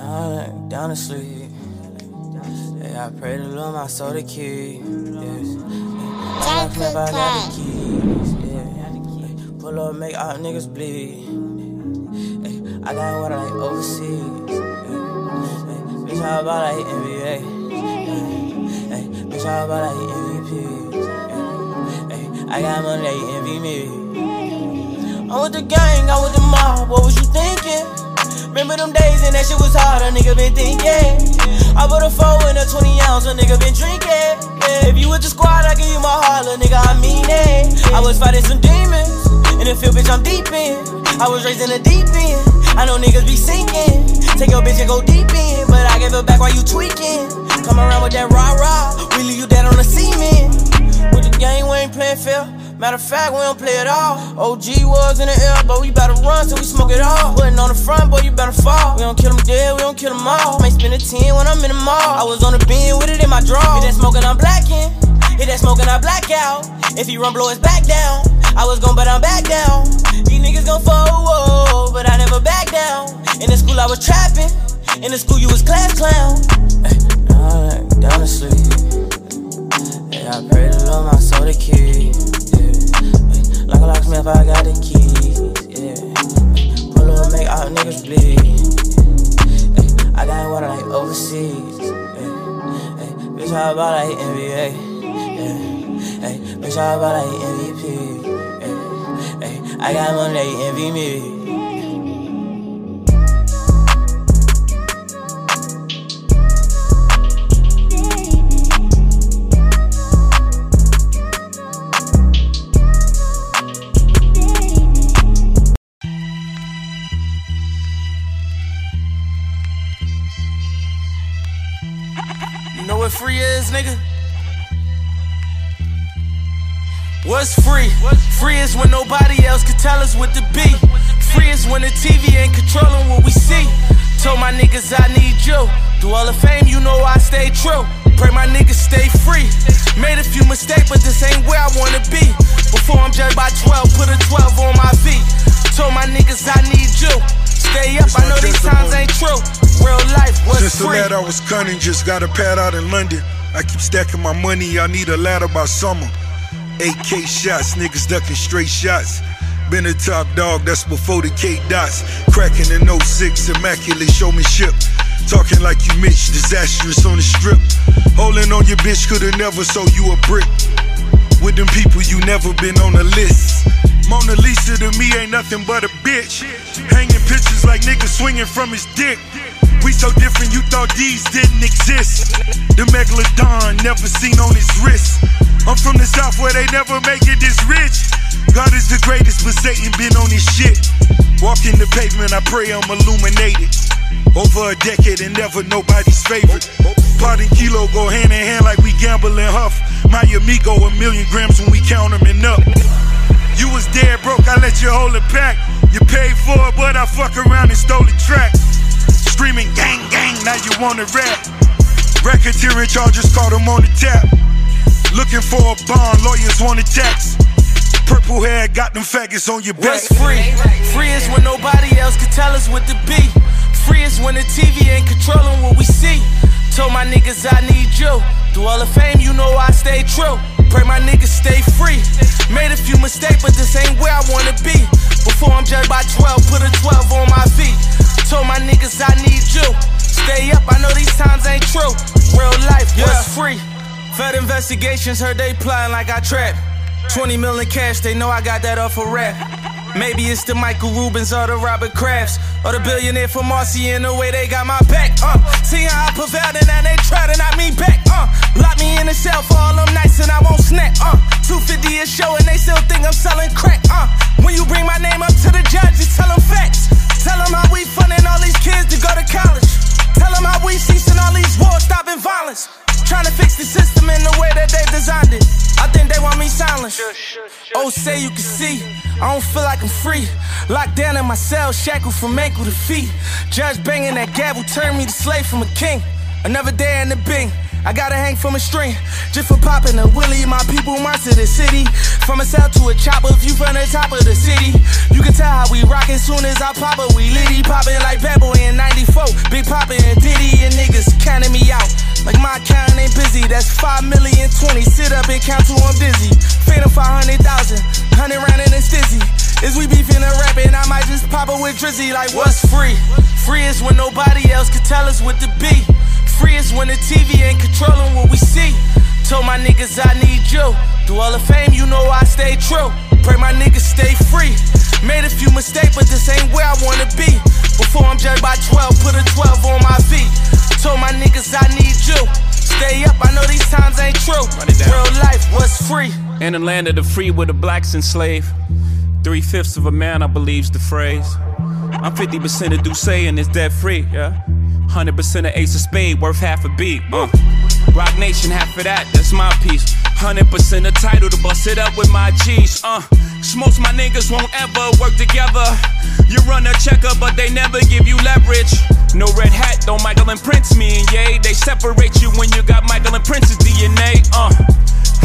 I'm down to sleep. Hey, I pray to Lord my soul to keep. Yes. I if I got the keys. Yeah. Pull up, make all niggas bleed. Hey, I got what I like overseas. Hey, bitch, how about like NBA? Hey, bitch, how about like MVP? Hey, I got money, they envy me. I'm with the gang, I'm with the mob. What was you thinking? Remember them days and that shit was hard, a nigga been thinking. I put a four in a 20 ounce, a nigga been drinking. If you with the squad, I give you my heart, little nigga, I mean it. I was fighting some demons, in the field, bitch, I'm deep in. I was raised in the deep end, I know niggas be sinking. Take your bitch and go deep in, but I give it back while you tweaking. Come around with that rah rah, we leave you dead on the cement. With the game, we ain't playing fair. Matter of fact, we don't play it all. OG was in the air, but we to run till we smoke it all. Putting on the front, boy, you better fall. We don't kill them dead, we don't kill them all. May spend a 10 when I'm in the mall. I was on the beam with it in my draw. Hit that smoking, I'm blacking. Hit that smoking, I black out. If he run, blow his back down. I was gone, but I'm back down. These niggas gon' whoa, but I never back down. In the school, I was trapping. In the school, you was class clown. Life was Since free. the I was cunning, just got a pad out in London. I keep stacking my money, I need a ladder by summer. 8K shots, niggas ducking straight shots. Been a top dog, that's before the K dots. Cracking in 06, immaculate showmanship. Talking like you Mitch, disastrous on the strip. Holding on your bitch, could've never sold you a brick. With them people, you never been on a list. Mona Lisa to me ain't nothing but a bitch. Hanging pictures like niggas swinging from his dick. We so different, you thought these didn't exist. The megalodon never seen on his wrist. I'm from the south where they never make it this rich. God is the greatest, but Satan been on his shit. Walking the pavement, I pray I'm illuminated. Over a decade and never nobody's favorite. Pot and kilo go hand in hand like we gamble and huff. My amigo, a million grams when we count them and up. You was dead broke, I let you hold it back. You paid for it, but I fuck around and stole the track. Screaming gang gang, now you wanna rap. Racketeering charges caught him on the tap. Looking for a bond, lawyers want a tax. Purple hair got them faggots on your back. What's free? Free is when nobody else can tell us what to be. Free is when the TV ain't controlling what we see. Told my niggas I need you. Through all the fame, you know I stay true. Pray my niggas stay free. Made a few mistakes, but this ain't where I wanna be. Before I'm judged by 12, put a 12 on my feet. Told my niggas I need you. Stay up, I know these times ain't true. Real life was free. Fed investigations heard they plotting like I trap. 20 million cash, they know I got that off a rap. Maybe it's the Michael Rubins or the Robert Krafts or the billionaire from Marcy in the way they got my back. Uh, see how I prevailed and now they try to knock me back. Uh, lock me in the cell for all them nights and I won't snap. Uh, 250 a show and they still think I'm selling crack. Uh, when you bring my name up to the judge, just tell them facts. Tell them how we funding all these kids to go to college. Tell them how we ceasing all these wars, stopping violence. Trying to fix the system in the way that they designed it. I think they want me silenced. Oh, say you can see. I don't feel like I'm free. Locked down in my cell, shackled from ankle to feet. Judge banging that gavel turned me to slave from a king. Another day in the bing. I gotta hang from a string just for popping a willy. My people march to the city. From a cell to a chopper, view from the top of the city. You can tell how we rockin' soon as I pop it. We litty poppin' like Bad Boy in 94. Big That's 5 million 20. Sit up and count to I'm dizzy. Phantom 500,000, 100 round in a stizzy. Is we beefing and rapping? I might just pop it with Drizzy like what's free? Free is when nobody else can tell us what to be. Free is when the TV ain't controlling what we see. Told my niggas I need you. Through all the fame, you know I stay true. Pray my niggas stay free. Made a few mistakes, but this ain't where I wanna be. Before I'm judged by 12, put a 12 on my feet. Told my niggas I need you. Stay up, I know these times ain't true. Real life was free. In the land of the free where the blacks enslaved. Three fifths of a man, I believe's the phrase. I'm 50% of D'ussé and it's debt free, yeah. 100% of Ace of Spade, worth half a beat. Uh. Roc Nation, half of that, that's my piece. 100% of title to bust it up with my G's. Uh. Most my niggas won't ever work together. You run a checker, but they never give you leverage. No red hat, don't Michael and Prince me and Ye. They separate you when you got Michael and Prince's DNA. Uh.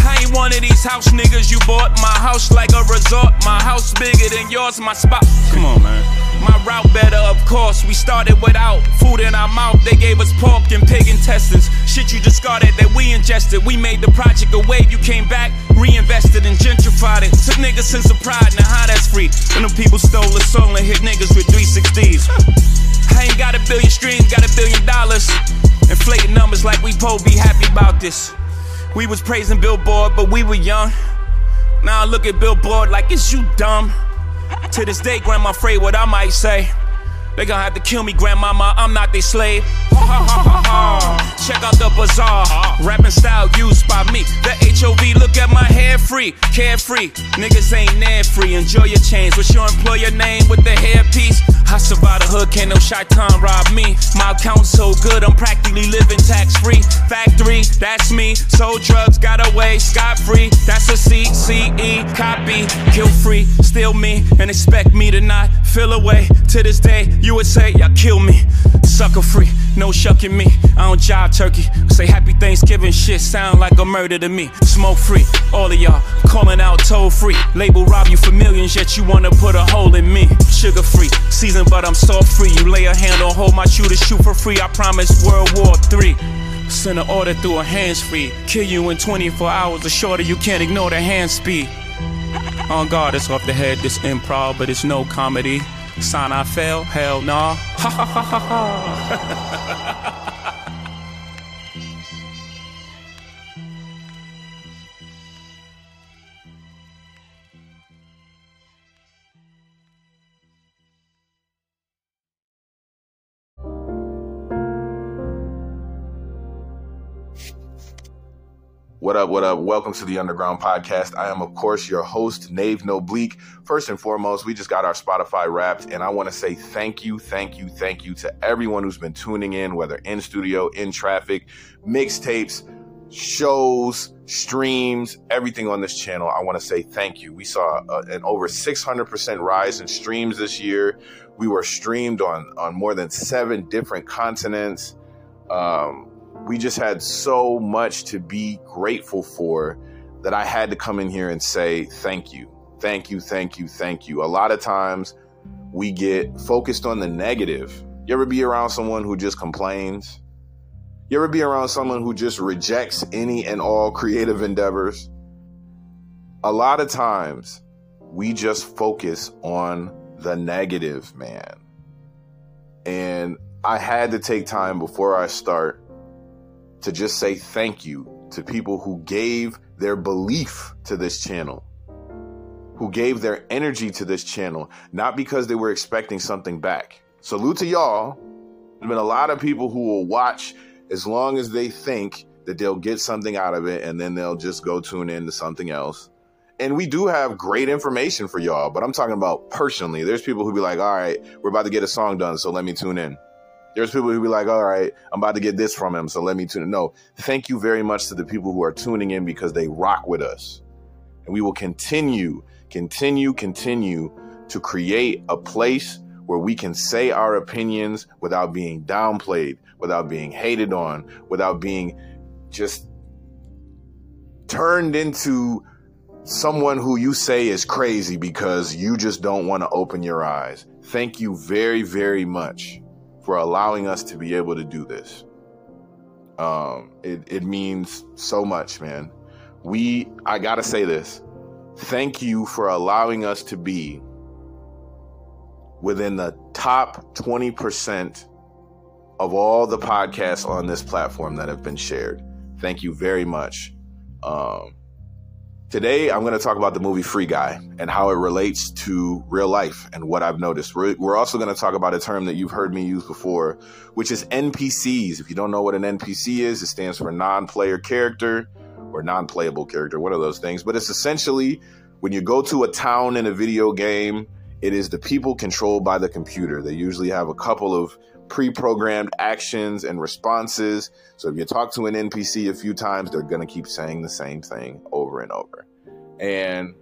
I ain't one of these house niggas you bought. My house like a resort. My house bigger than yours. My spot. Come on, man. My route better, of course. We started without food in our mouth. They gave us pork and pig intestines. Shit you discarded that we ingested. We made the project a wave. You came back, reinvested and gentrified it. Took niggas sense of pride. Now how that's free? When them people stole a song and hit niggas with 360s. I ain't got a billion streams, got a billion dollars. Inflating numbers like we po be happy about this. We was praising Billboard, but we were young. Now I look at Billboard like it's you dumb. To this day, grandma afraid what I might say. They gonna have to kill me, grandmama. I'm not their slave. Check out the bazaar. Rapping style used by me. The HOV, look at my hair free. Carefree. Niggas ain't there free. Enjoy your chains. What's your employer name with the hairpiece? I survived the hood, can't no shaitan rob me. My account's so good, I'm practically living tax free. Factory, that's me. Sold drugs, got away, scot free. That's a CCE copy. Kill free, steal me, and expect me to not feel away. To this day, you would say, y'all kill me. Sucker free, no shucking me. I don't job turkey. Say happy Thanksgiving shit sound like a murder to me. Smoke free, all of y'all calling out toll free. Label rob you for millions, yet you wanna put a hole in me. Sugar free, season but I'm salt free. You lay a hand on hold my shooter, shoot for free. I promise World War Three. Send an order through a hands free. Kill you in 24 hours or shorter, you can't ignore the hand speed. On God, it's off the head, this improv, but it's no comedy. Sign I fail? Hell nah. Ha ha ha ha ha. What up, what up? Welcome to the Underground Podcast. I am, of course, your host, Nave No Bleak. First and foremost, we just got our Spotify wrapped, and I want to say thank you, thank you, thank you to everyone who's been tuning in, whether in studio, in traffic, mixtapes, shows, streams, everything on this channel. I want to say thank you. We saw uh, an over 600% rise in streams this year. We were streamed on, on more than seven different continents. Um, we just had so much to be grateful for that I had to come in here and say thank you. Thank you, thank you, thank you. A lot of times we get focused on the negative. You ever be around someone who just complains? You ever be around someone who just rejects any and all creative endeavors? A lot of times we just focus on the negative, man. And I had to take time before I start to just say thank you to people who gave their belief to this channel, who gave their energy to this channel, not because they were expecting something back. Salute to y'all. There's been a lot of people who will watch as long as they think that they'll get something out of it and then they'll just go tune in to something else. And we do have great information for y'all, but I'm talking about personally. There's people who be like, all right, we're about to get a song done, so let me tune in. There's people who be like, all right, I'm about to get this from him, so let me tune in. No, thank you very much to the people who are tuning in because they rock with us. And we will continue, continue, continue to create a place where we can say our opinions without being downplayed, without being hated on, without being just turned into someone who you say is crazy because you just don't want to open your eyes. Thank you very, very much for allowing us to be able to do this. Um, it, it means so much, man. We, I gotta say this. Thank you for allowing us to be within the top 20% of all the podcasts on this platform that have been shared. Thank you very much. Um, today, I'm going to talk about the movie Free Guy and how it relates to real life and what I've noticed. We're, also going to talk about a term that you've heard me use before, which is NPCs. If you don't know what an NPC is, it stands for non player character or non playable character, one of those things. But it's essentially when you go to a town in a video game, it is the people controlled by the computer. They usually have a couple of pre programmed actions and responses. So if you talk to an NPC a few times, they're going to keep saying the same thing over and over. And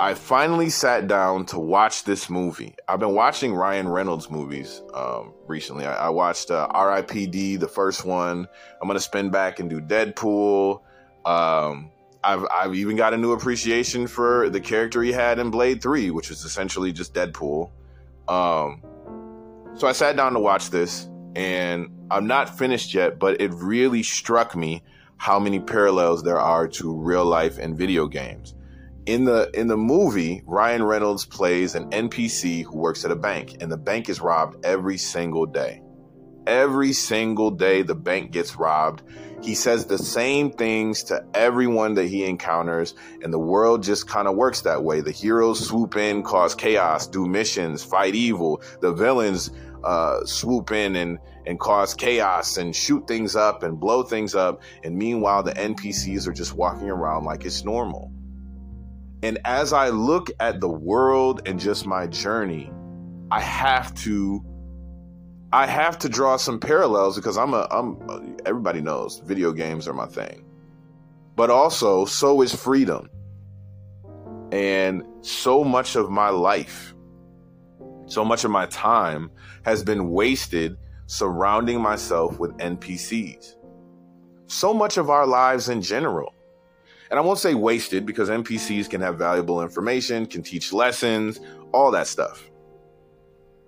I finally sat down to watch this movie. I've been watching Ryan Reynolds movies um, recently. I, I watched uh, R.I.P.D. the first one. I'm gonna spin back and do Deadpool. Um, I've I've even got a new appreciation for the character he had in Blade Three, which is essentially just Deadpool. Um, so I sat down to watch this, and I'm not finished yet, but it really struck me how many parallels there are to real life and video games. In the in the movie, Ryan Reynolds plays an NPC who works at a bank, and the bank is robbed every single day. Every single day, the bank gets robbed. He says the same things to everyone that he encounters, and the world just kind of works that way. The heroes swoop in, cause chaos, do missions, fight evil. The villains uh, swoop in and and cause chaos and shoot things up and blow things up. And meanwhile, the NPCs are just walking around like it's normal. And as I look at the world and just my journey, I have to I have to draw some parallels because I'm a I'm everybody knows video games are my thing. But also so is freedom. And so much of my life, so much of my time has been wasted surrounding myself with NPCs. So much of our lives in general. And I won't say wasted because NPCs can have valuable information, can teach lessons, all that stuff.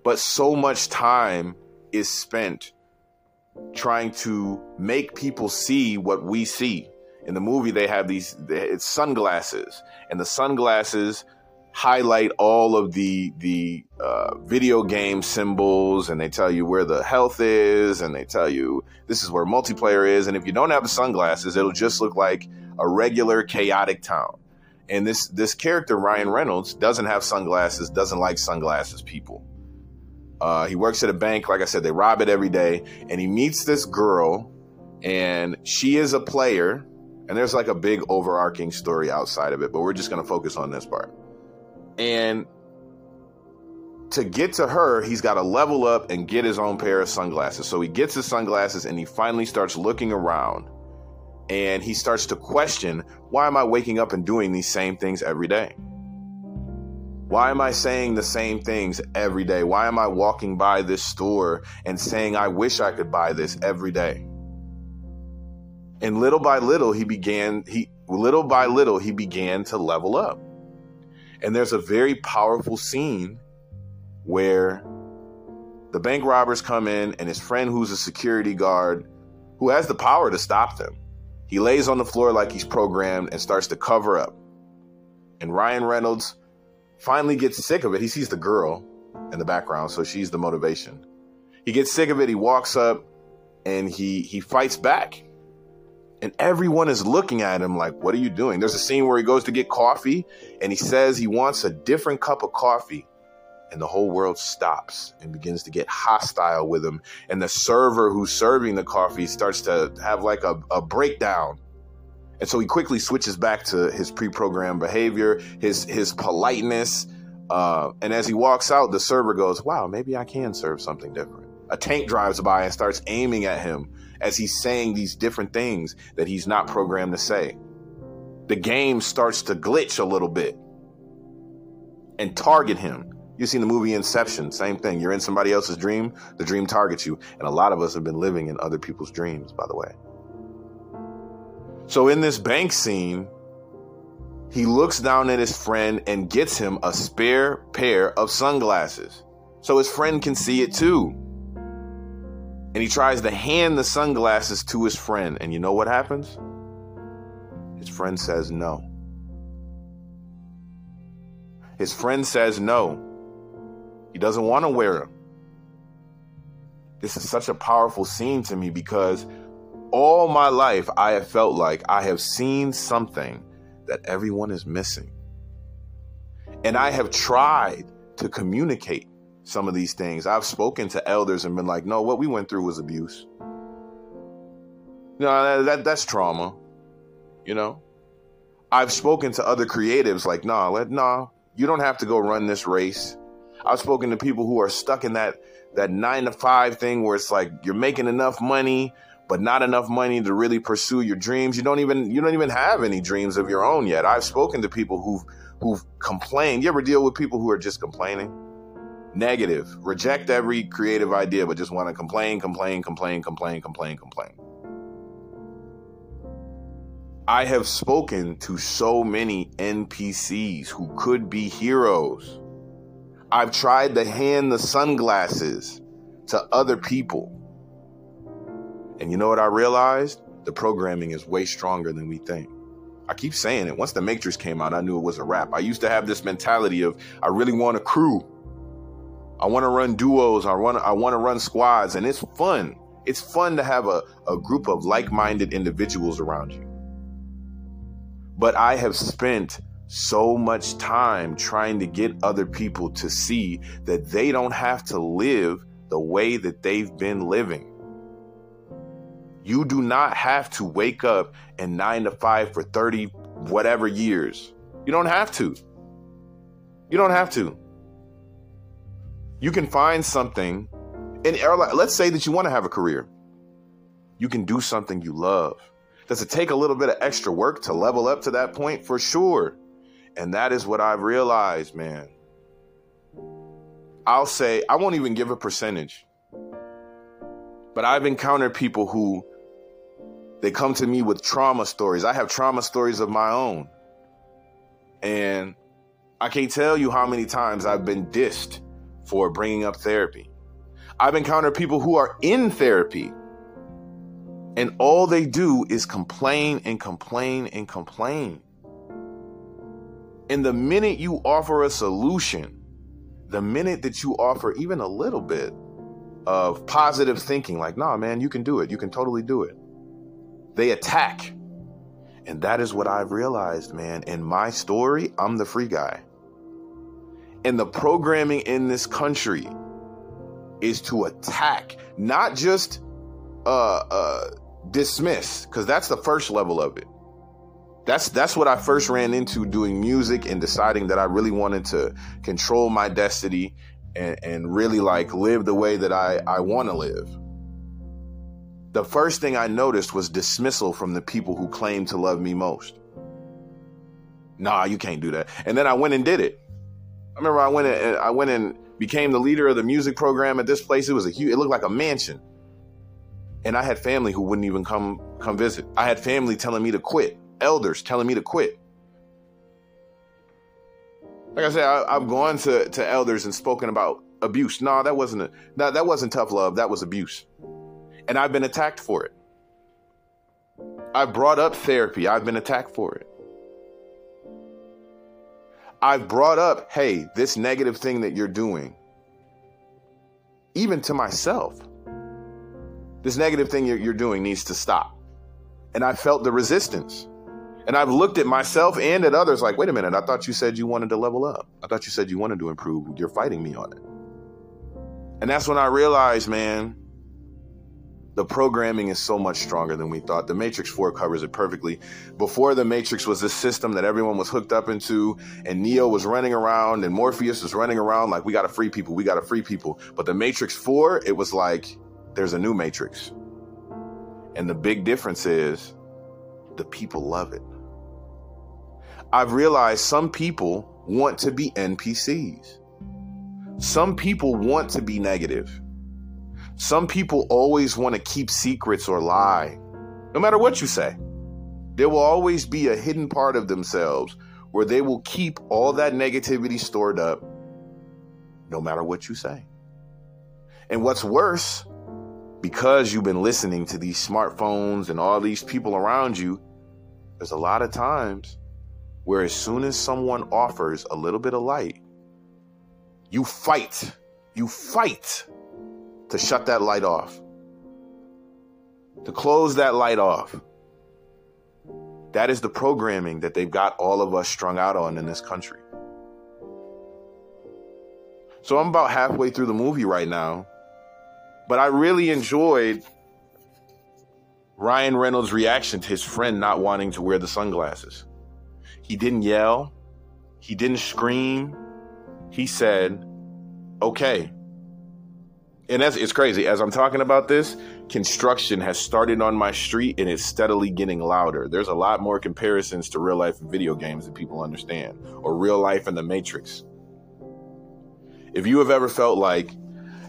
But so much time is spent trying to make people see what we see. In the movie, they have these it's sunglasses, and the sunglasses highlight all of the the uh, video game symbols, and they tell you where the health is, and they tell you this is where multiplayer is. And if you don't have the sunglasses, it'll just look like a regular chaotic town. And this this character Ryan Reynolds doesn't have sunglasses, doesn't like sunglasses people. Uh, he works at a bank. Like I said, they rob it every day. And he meets this girl, and she is a player. And there's like a big overarching story outside of it, but we're just going to focus on this part. And to get to her, he's got to level up and get his own pair of sunglasses. So he gets his sunglasses and he finally starts looking around and he starts to question why am I waking up and doing these same things every day? Why am I saying the same things every day? Why am I walking by this store and saying, I wish I could buy this every day? And little by little, he began, he, little by little, he began to level up. And there's a very powerful scene where the bank robbers come in and his friend, who's a security guard, who has the power to stop them, he lays on the floor like he's programmed and starts to cover up. And Ryan Reynolds finally gets sick of it. He sees the girl in the background, so she's the motivation. He gets sick of it. He walks up and he he fights back. And everyone is looking at him like, "What are you doing?" There's a scene where he goes to get coffee and he says he wants a different cup of coffee. And the whole world stops and begins to get hostile with him. And the server who's serving the coffee starts to have like a, a breakdown and so he quickly switches back to his pre-programmed behavior, his his politeness. Uh, and as he walks out, the server goes, "Wow, maybe I can serve something different." A tank drives by and starts aiming at him as he's saying these different things that he's not programmed to say. The game starts to glitch a little bit and target him. You've seen the movie Inception, same thing. You're in somebody else's dream, the dream targets you. And a lot of us have been living in other people's dreams, by the way. So in this bank scene, he looks down at his friend and gets him a spare pair of sunglasses so his friend can see it too. And he tries to hand the sunglasses to his friend. And you know what happens? His friend says no. His friend says no. He doesn't want to wear them. This is such a powerful scene to me because all my life I have felt like I have seen something that everyone is missing. And I have tried to communicate some of these things. I've spoken to elders and been like, no, what we went through was abuse. No, that, that that's trauma. You know? I've spoken to other creatives like, nah, let nah, you don't have to go run this race. I've spoken to people who are stuck in that that nine to five thing where it's like you're making enough money, but not enough money to really pursue your dreams. You don't even you don't even have any dreams of your own yet. I've spoken to people who've who've complained. You ever deal with people who are just complaining? Negative. Reject every creative idea, but just want to complain, complain, complain, complain, complain, complain. I have spoken to so many NPCs who could be heroes I've tried to hand the sunglasses to other people. And you know what I realized? The programming is way stronger than we think. I keep saying it. Once the Matrix came out, I knew it was a wrap. I used to have this mentality of I really want a crew. I want to run duos. I want I want to run squads, and it's fun. It's fun to have a, a group of like-minded individuals around you. But I have spent so much time trying to get other people to see that they don't have to live the way that they've been living. You do not have to wake up and nine to five for 30 whatever years. You don't have to. You don't have to. You can find something, and let's say that you want to have a career. You can do something you love. Does it take a little bit of extra work to level up to that point? For sure. And that is what I've realized, man. I'll say, I won't even give a percentage. But I've encountered people who they come to me with trauma stories. I have trauma stories of my own. And I can't tell you how many times I've been dissed for bringing up therapy. I've encountered people who are in therapy and all they do is complain and complain and complain. And the minute you offer a solution, the minute that you offer even a little bit of positive thinking, like, nah, man, you can do it, you can totally do it, they attack. And that is what I've realized, man. In my story, I'm the free guy. And the programming in this country is to attack, not just uh, uh, dismiss, because that's the first level of it that's that's what I first ran into doing music and deciding that I really wanted to control my destiny and, and really like live the way that I, I want to live. The first thing I noticed was dismissal from the people who claim to love me most. Nah, you can't do that. And then I went and did it. Remember I went and I went and became the leader of the music program at this place. It was a huge, it looked like a mansion. And I had family who wouldn't even come come visit. I had family telling me to quit elders telling me to quit. Like I said, I, have gone to, to elders and spoken about abuse. No, that wasn't a, no, that wasn't tough love. That was abuse, and I've been attacked for it. I brought up therapy. I've been attacked for it. I've brought up, hey, this negative thing that you're doing, even to myself. This negative thing you're, you're doing needs to stop. And I felt the resistance. And I've looked at myself and at others like, wait a minute, I thought you said you wanted to level up. I thought you said you wanted to improve. You're fighting me on it. And that's when I realized, man, the programming is so much stronger than we thought. The Matrix 4 covers it perfectly. Before the Matrix was this system that everyone was hooked up into, and Neo was running around, and Morpheus was running around like, we got to free people, we got to free people. But the Matrix 4, it was like, there's a new Matrix. And the big difference is the people love it. I've realized some people want to be NPCs. Some people want to be negative. Some people always want to keep secrets or lie. No matter what you say, there will always be a hidden part of themselves where they will keep all that negativity stored up no matter what you say. And what's worse, because you've been listening to these smartphones and all these people around you, there's a lot of times where as soon as someone offers a little bit of light, you fight. You fight to shut that light off, to close that light off. That is the programming that they've got all of us strung out on in this country. So I'm about halfway through the movie right now, but I really enjoyed Ryan Reynolds' reaction to his friend not wanting to wear the sunglasses. He didn't yell, he didn't scream. He said, okay. And it's crazy. As I'm talking about this, construction has started on my street and it's steadily getting louder. There's a lot more comparisons to real life video games that people understand, or real life in the Matrix. If you have ever felt like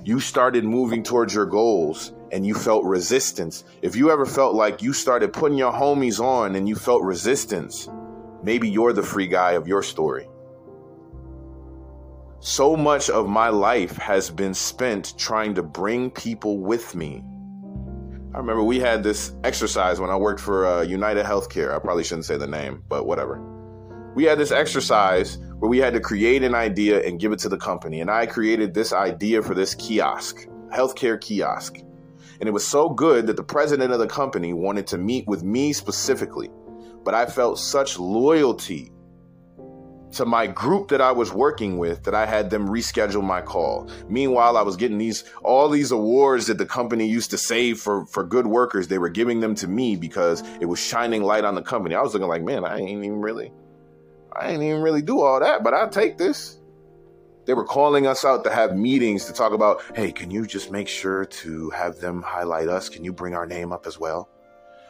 you started moving towards your goals and you felt resistance, if you ever felt like you started putting your homies on and you felt resistance, maybe you're the free guy of your story. So much of my life has been spent trying to bring people with me. I remember we had this exercise when I worked for uh, United Healthcare. I probably shouldn't say the name, but whatever. We had this exercise where we had to create an idea and give it to the company. And I created this idea for this kiosk, healthcare kiosk. And it was so good that the president of the company wanted to meet with me specifically. But I felt such loyalty to my group that I was working with that I had them reschedule my call. Meanwhile, I was getting these all these awards that the company used to save for for good workers. They were giving them to me because it was shining light on the company. I was looking like, man, I ain't even really I ain't even really do all that, but I take this. They were calling us out to have meetings to talk about, hey, can you just make sure to have them highlight us? Can you bring our name up as well?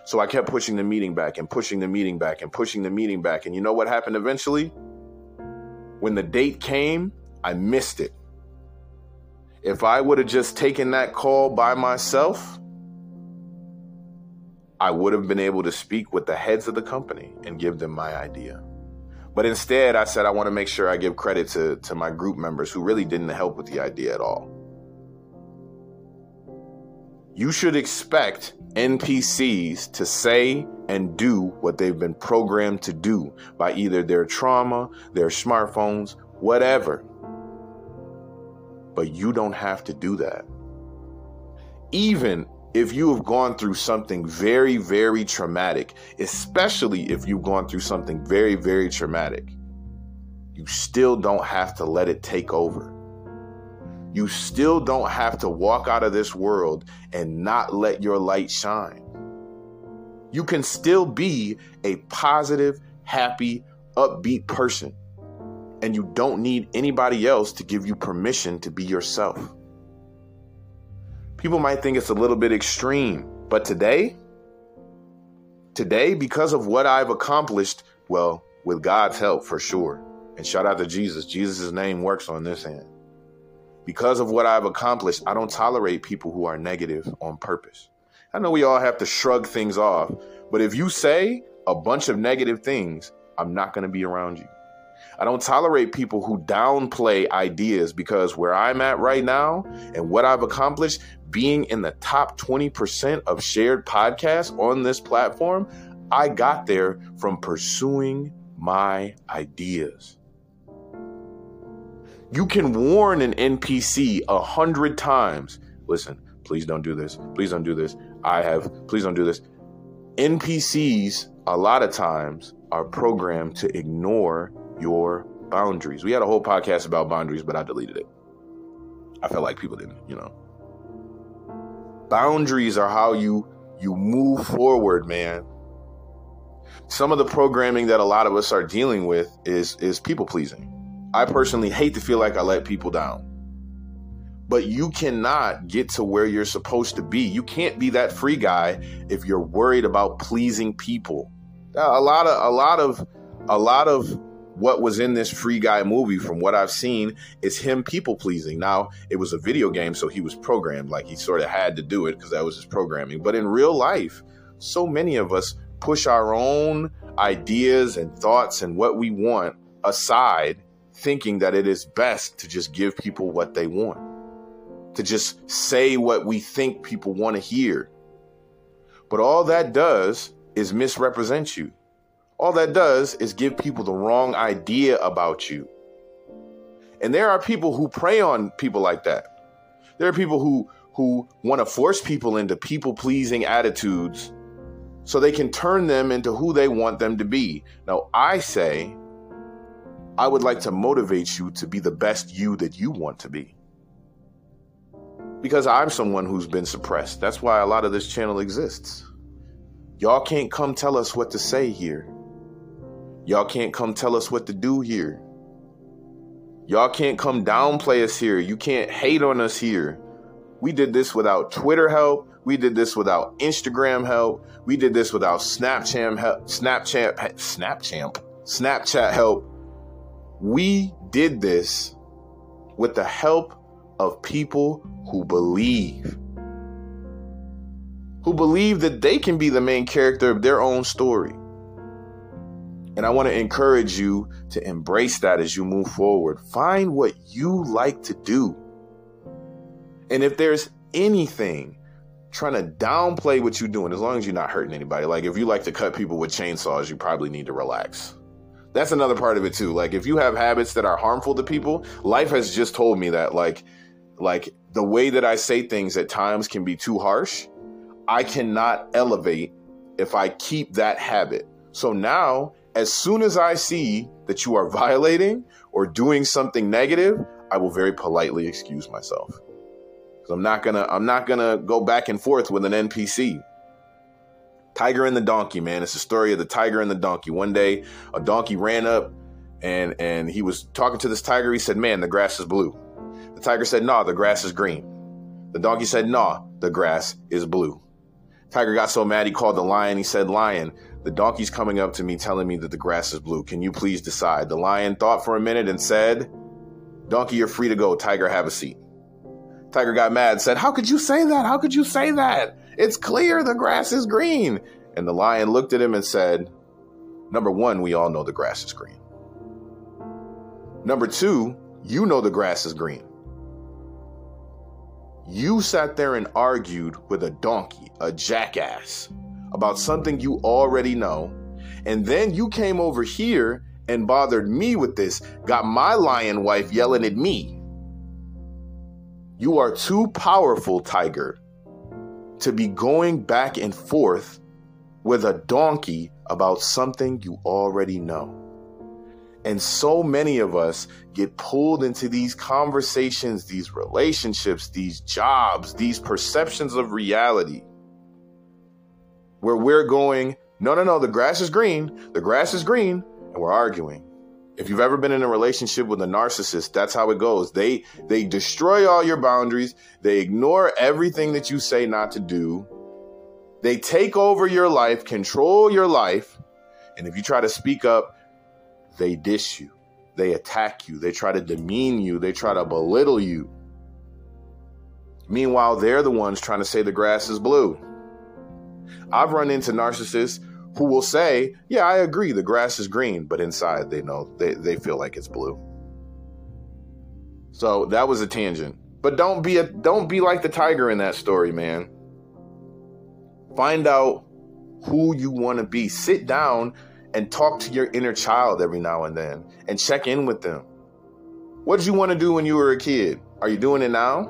So I kept pushing the meeting back and pushing the meeting back and pushing the meeting back. And you know what happened eventually? When the date came, I missed it. If I would have just taken that call by myself, I would have been able to speak with the heads of the company and give them my idea. But instead, I said I want to make sure I give credit to, to my group members who really didn't help with the idea at all. You should expect NPCs to say and do what they've been programmed to do by either their trauma, their smartphones, whatever. But you don't have to do that. Even if you have gone through something very, very traumatic, especially if you've gone through something very, very traumatic, you still don't have to let it take over. You still don't have to walk out of this world and not let your light shine. You can still be a positive, happy, upbeat person. And you don't need anybody else to give you permission to be yourself. People might think it's a little bit extreme, but today, today, because of what I've accomplished, well, with God's help for sure, and shout out to Jesus, Jesus' name works on this end. Because of what I've accomplished, I don't tolerate people who are negative on purpose. I know we all have to shrug things off, but if you say a bunch of negative things, I'm not going to be around you. I don't tolerate people who downplay ideas because where I'm at right now and what I've accomplished, being in the top 20% of shared podcasts on this platform, I got there from pursuing my ideas. You can warn an NPC a hundred times. Listen, please don't do this. Please don't do this. I have, please don't do this. NPCs, a lot of times, are programmed to ignore your boundaries. We had a whole podcast about boundaries, but I deleted it. I felt like people didn't, you know. Boundaries are how you you move forward, man. Some of the programming that a lot of us are dealing with is is people pleasing. I personally hate to feel like I let people down. But you cannot get to where you're supposed to be. You can't be that free guy if you're worried about pleasing people. A lot of a lot of a lot of what was in this free guy movie from what I've seen is him people pleasing. Now, it was a video game so he was programmed like he sort of had to do it because that was his programming. But in real life, so many of us push our own ideas and thoughts and what we want aside thinking that it is best to just give people what they want. to just say what we think people want to hear. But all that does is misrepresent you. All that does is give people the wrong idea about you. And there are people who prey on people like that. There are people who who want to force people into people-pleasing attitudes so they can turn them into who they want them to be. Now, I say I would like to motivate you to be the best you that you want to be. Because I'm someone who's been suppressed. That's why a lot of this channel exists. Y'all can't come tell us what to say here. Y'all can't come tell us what to do here. Y'all can't come downplay us here. You can't hate on us here. We did this without Twitter help. We did this without Instagram help. We did this without Snapchat help. Snapchat, Snapchat, Snapchat help. We did this with the help of people who believe. Who believe that they can be the main character of their own story. And I want to encourage you to embrace that as you move forward. Find what you like to do. And if there's anything trying to downplay what you're doing, as long as you're not hurting anybody, like if you like to cut people with chainsaws, you probably need to relax. That's another part of it too. Like if you have habits that are harmful to people, life has just told me that like like the way that I say things at times can be too harsh. I cannot elevate if I keep that habit. So now, as soon as I see that you are violating or doing something negative, I will very politely excuse myself. Cuz I'm not going to I'm not going to go back and forth with an NPC. Tiger and the donkey, man. It's the story of the tiger and the donkey. One day, a donkey ran up and and he was talking to this tiger. He said, "Man, the grass is blue." The tiger said, "Nah, the grass is green." The donkey said, "Nah, the grass is blue." Tiger got so mad he called the lion. He said, "Lion, the donkey's coming up to me telling me that the grass is blue. Can you please decide?" The lion thought for a minute and said, "Donkey, you're free to go. Tiger, have a seat." Tiger got mad, said, How could you say that? How could you say that? It's clear the grass is green. And the lion looked at him and said, Number one, we all know the grass is green. Number two, you know the grass is green. You sat there and argued with a donkey, a jackass, about something you already know. And then you came over here and bothered me with this, got my lion wife yelling at me. You are too powerful, Tiger, to be going back and forth with a donkey about something you already know. And so many of us get pulled into these conversations, these relationships, these jobs, these perceptions of reality where we're going, no, no, no, the grass is green, the grass is green, and we're arguing. If you've ever been in a relationship with a narcissist, that's how it goes. They they destroy all your boundaries, they ignore everything that you say not to do. They take over your life, control your life, and if you try to speak up, they dish you. They attack you. They try to demean you. They try to belittle you. Meanwhile, they're the ones trying to say the grass is blue. I've run into narcissists who will say, Yeah, I agree, the grass is green, but inside they know they, they feel like it's blue. So that was a tangent. But don't be a don't be like the tiger in that story, man. Find out who you want to be. Sit down and talk to your inner child every now and then and check in with them. What did you want to do when you were a kid? Are you doing it now?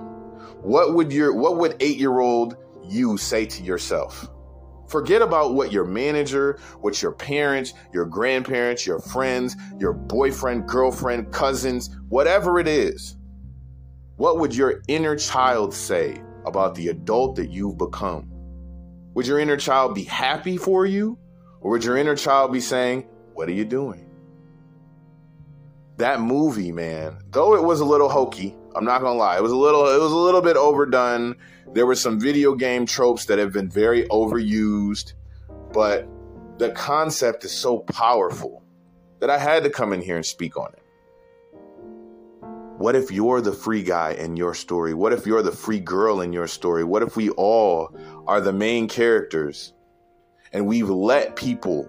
What would your what would 8-year-old you say to yourself? Forget about what your manager, what your parents, your grandparents, your friends, your boyfriend, girlfriend, cousins, whatever it is. What would your inner child say about the adult that you've become? Would your inner child be happy for you? Or would your inner child be saying, What are you doing? That movie, man, though it was a little hokey, I'm not gonna lie, it was a little it was a little bit overdone. There were some video game tropes that have been very overused, but the concept is so powerful that I had to come in here and speak on it. What if you're the free guy in your story? What if you're the free girl in your story? What if we all are the main characters and we've let people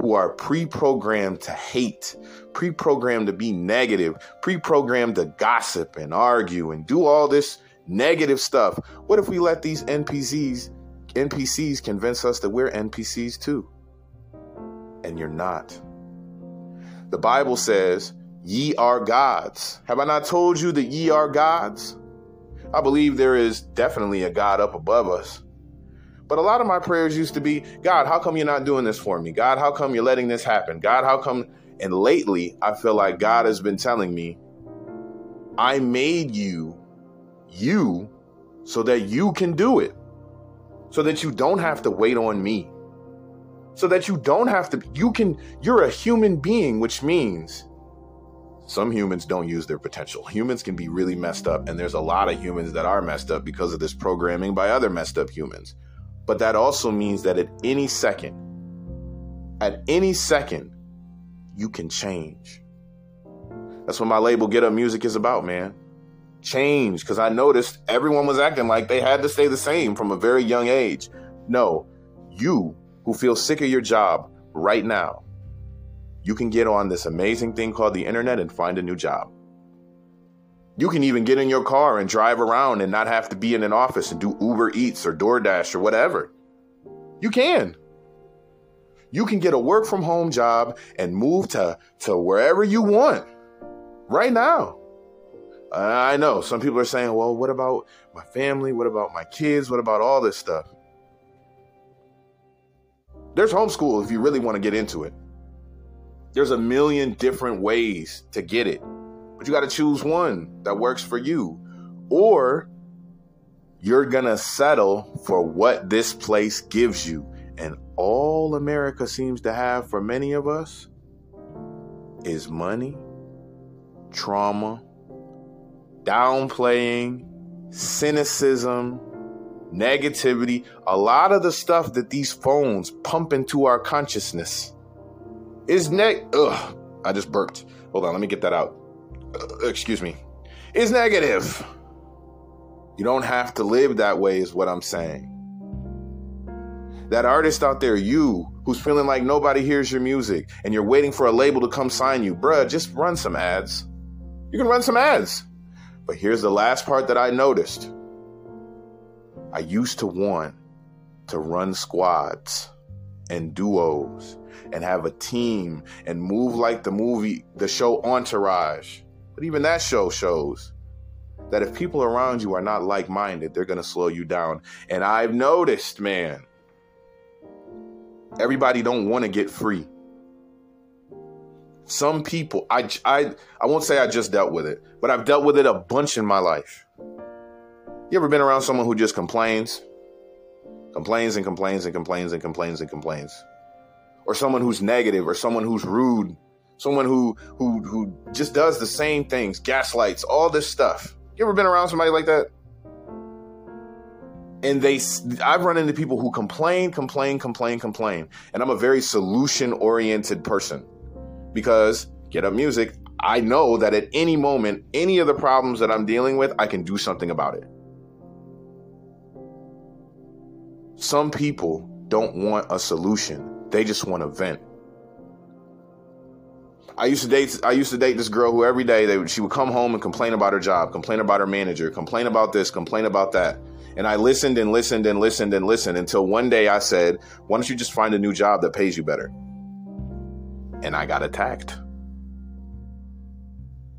who are pre programmed to hate, pre programmed to be negative, pre programmed to gossip and argue and do all this negative stuff. What if we let these NPCs NPCs convince us that we're NPCs too? And you're not. The Bible says, "Ye are gods." Have I not told you that ye are gods? I believe there is definitely a God up above us. But a lot of my prayers used to be, God, how come you're not doing this for me? God, how come you're letting this happen? God, how come? And lately, I feel like God has been telling me, I made you, you, so that you can do it. So that you don't have to wait on me. So that you don't have to, you can, you're a human being, which means some humans don't use their potential. Humans can be really messed up, and there's a lot of humans that are messed up because of this programming by other messed up humans. But that also means that at any second, at any second, you can change. That's what my label Get Up Music is about, man. Change. Because I noticed everyone was acting like they had to stay the same from a very young age. No, you who feel sick of your job right now, you can get on this amazing thing called the internet and find a new job. You can even get in your car and drive around and not have to be in an office and do Uber Eats or DoorDash or whatever. You can. You can get a work from home job and move to, to wherever you want right now. I know some people are saying, well, what about my family? What about my kids? What about all this stuff? There's homeschool if you really want to get into it. There's a million different ways to get it. But you got to choose one that works for you. Or you're going to settle for what this place gives you. And all America seems to have for many of us is money, trauma, downplaying, cynicism, negativity, a lot of the stuff that these phones pump into our consciousness is neg. Ugh, I just burped. Hold on, let me get that out uh, excuse me, is negative. You don't have to live that way, is what I'm saying. That artist out there, you, who's feeling like nobody hears your music and you're waiting for a label to come sign you, bruh, just run some ads. You can run some ads. But here's the last part that I noticed. I used to want to run squads and duos and have a team and move like the movie, the show Entourage. But even that show shows that if people around you are not like minded, they're going to slow you down. And I've noticed, man, everybody don't want to get free. Some people, I, I, I won't say I just dealt with it, but I've dealt with it a bunch in my life. You ever been around someone who just complains? Complains and complains and complains and complains and complains. Or someone who's negative or someone who's rude someone who who who just does the same things, gaslights, all this stuff. You ever been around somebody like that? And they, I've run into people who complain, complain, complain, complain, and I'm a very solution oriented person because get up music. I know that at any moment, any of the problems that I'm dealing with, I can do something about it. Some people don't want a solution; they just want a vent. I used to date I used to date this girl who every day they she would come home and complain about her job, complain about her manager, complain about this, complain about that. And I listened and listened and listened and listened until one day I said, "Why don't you just find a new job that pays you better?" And I got attacked.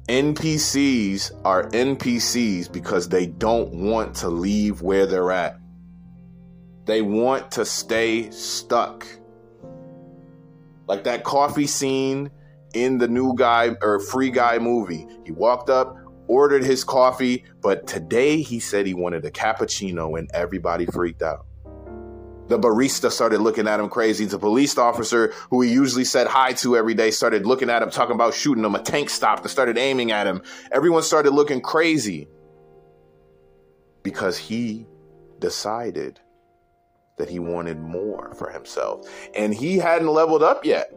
NPCs are NPCs because they don't want to leave where they're at. They want to stay stuck. Like that coffee scene in the new guy or free guy movie. He walked up, ordered his coffee, but today he said he wanted a cappuccino and everybody freaked out. The barista started looking at him crazy. The police officer, who he usually said hi to every day, started looking at him, talking about shooting him. A tank stopped and started aiming at him. Everyone started looking crazy because he decided that he wanted more for himself. And he hadn't leveled up yet.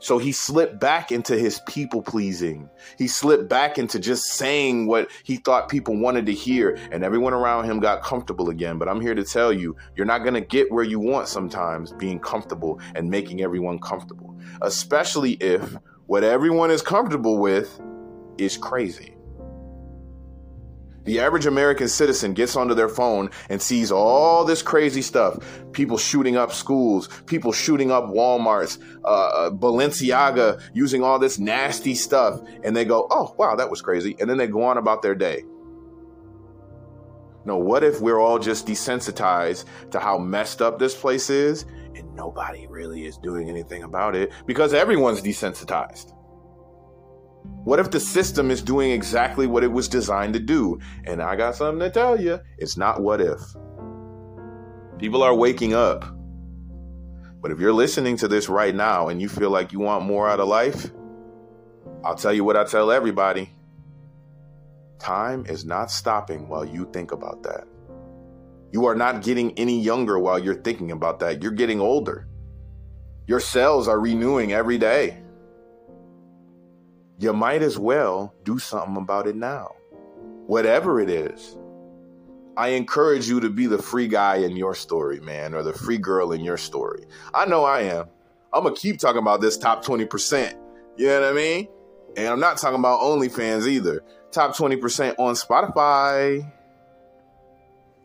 So he slipped back into his people pleasing. He slipped back into just saying what he thought people wanted to hear, and everyone around him got comfortable again. But I'm here to tell you, you're not going to get where you want sometimes being comfortable and making everyone comfortable, especially if what everyone is comfortable with is crazy. The average American citizen gets onto their phone and sees all this crazy stuff. People shooting up schools, people shooting up Walmarts, uh, uh, Balenciaga using all this nasty stuff. And they go, oh, wow, that was crazy. And then they go on about their day. No, what if we're all just desensitized to how messed up this place is and nobody really is doing anything about it because everyone's desensitized? What if the system is doing exactly what it was designed to do? And I got something to tell you it's not what if. People are waking up. But if you're listening to this right now and you feel like you want more out of life, I'll tell you what I tell everybody time is not stopping while you think about that. You are not getting any younger while you're thinking about that. You're getting older. Your cells are renewing every day you might as well do something about it now. Whatever it is. I encourage you to be the free guy in your story, man, or the free girl in your story. I know I am. I'm going to keep talking about this top 20%. You know what I mean? And I'm not talking about OnlyFans either. Top 20% on Spotify.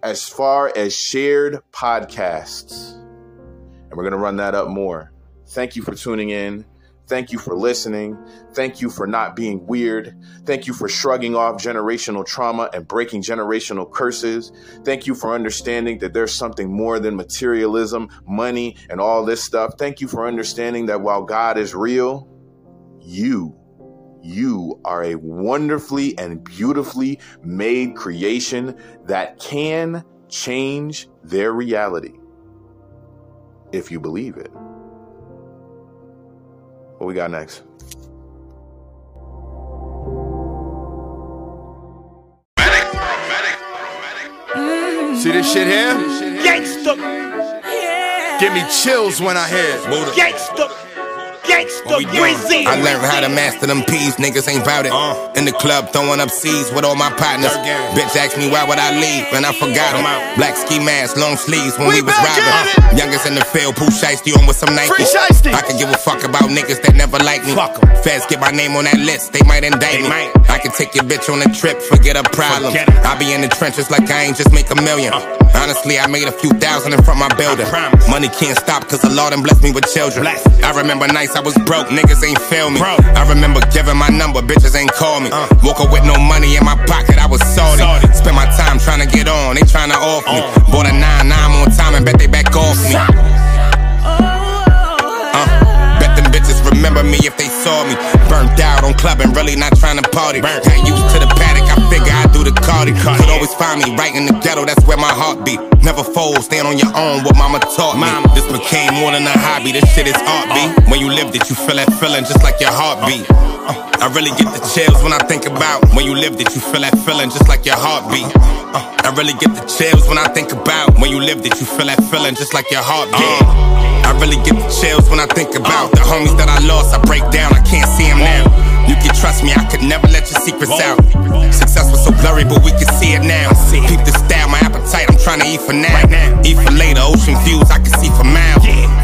As far as shared podcasts. And we're going to run that up more. Thank you for tuning in. Thank you for listening. Thank you for not being weird. Thank you for shrugging off generational trauma and breaking generational curses. Thank you for understanding that there's something more than materialism, money, and all this stuff. Thank you for understanding that while God is real, you, you are a wonderfully and beautifully made creation that can change their reality if you believe it. What we got next? See this shit here? Gangsta. Give me chills when I hear Gangsta. Gangsta Grizzly. I learned how to master them peas, niggas ain't bout it. Uh. In the club, throwing up C's with all my partners. Bitch asked me why would I leave, and I forgot him. Black ski mask, long sleeves when we, we was robbing. Youngest in the field, Pooh Shiesty on with some Nike. I can give a fuck about niggas that never like me. Fuck Feds get my name on that list, they might indict they me. Might. I can take your bitch on a trip, forget a problem. I be in the trenches like I ain't just make a million. Uh. Honestly, I made a few thousand in front of my building. Money can't stop, cause the Lord done blessed me with children. I remember nights I was broke, niggas ain't feel me. Bro. I remember giving my number, bitches ain't call me. Uh. Woke up with no money in my pocket, I was salty. salty. Spent my time trying to get on, they trying to off me. Uh. Bought a 9 9 more time and bet they back off me. Uh, bet them bitches remember me if they saw me. Burnt out on clubbing, really not trying to party. Got used to the paddock, I figure I do the cardi. Could always find me right in the ghetto, that's where my heart beat. Never fold, stand on your own, what mama taught me. Mama. This became more than a hobby, this shit is art, B. Uh-huh. When you lived it, you feel that feeling just like your heartbeat. Uh, I really get the chills when I think about when you lived it, you feel that feeling just like your heartbeat. Uh, I really get the chills when I think about when you lived it, you feel that feeling just like your heartbeat. Uh-huh. I really get the chills when I think about the homies that I lost. I break down, I can't see them now. You can trust me, I could never let your secrets out. Success was so blurry, but we can see it now. Keep the style, my appetite, I'm trying to eat for now. Eat for later, ocean views, I can see for miles.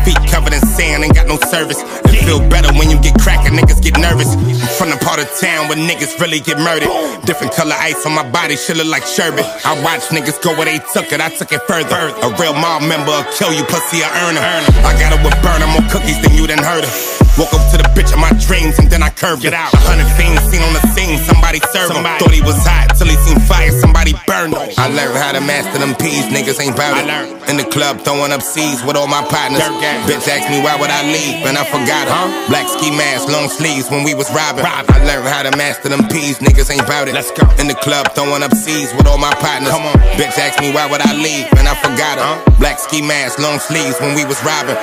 Feet covered in sand, ain't got no service. It feel better when you get crackin', niggas get nervous. I'm from the part of town where niggas really get murdered. Different color ice on my body, shit look like sherbet. I watch niggas go where they took it, I took it further. A real mob member will kill you, pussy, I earn a earner. I got it with burner, more cookies than you done heard of. Woke up to the bitch of my dreams and then I curved it out. A hundred fiends seen on the scene, somebody served him. Thought he was hot till he seen fire, somebody burned him. I learned how to master them peas, niggas ain't bout it. In the club throwing up C's with all my partners. Bitch asked me why would I leave, and I forgot her. Black ski mask, long sleeves when we was robbing. I learned how to master them peas, niggas ain't bout it. Let's go. In the club throwing up C's with all my partners. Come on. Bitch asked me why would I leave, and I forgot her. Black ski mask, long sleeves when we was robbing.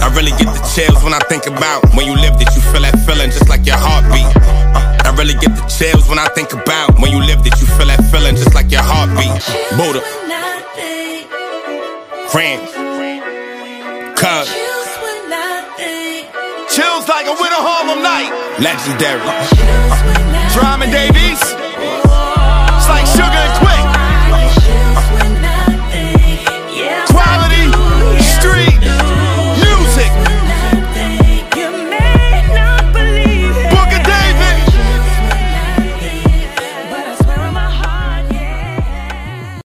I really get the chills when I think about when you lived it, you feel that feeling just like your heartbeat. Uh, I really get the chills when I think about when you lived it, you feel that feeling just like your heartbeat. Buddha. Friends. Cuz. Chills like a winter Harlem night. Legendary. Drama Davies. It's like sugar and Queen.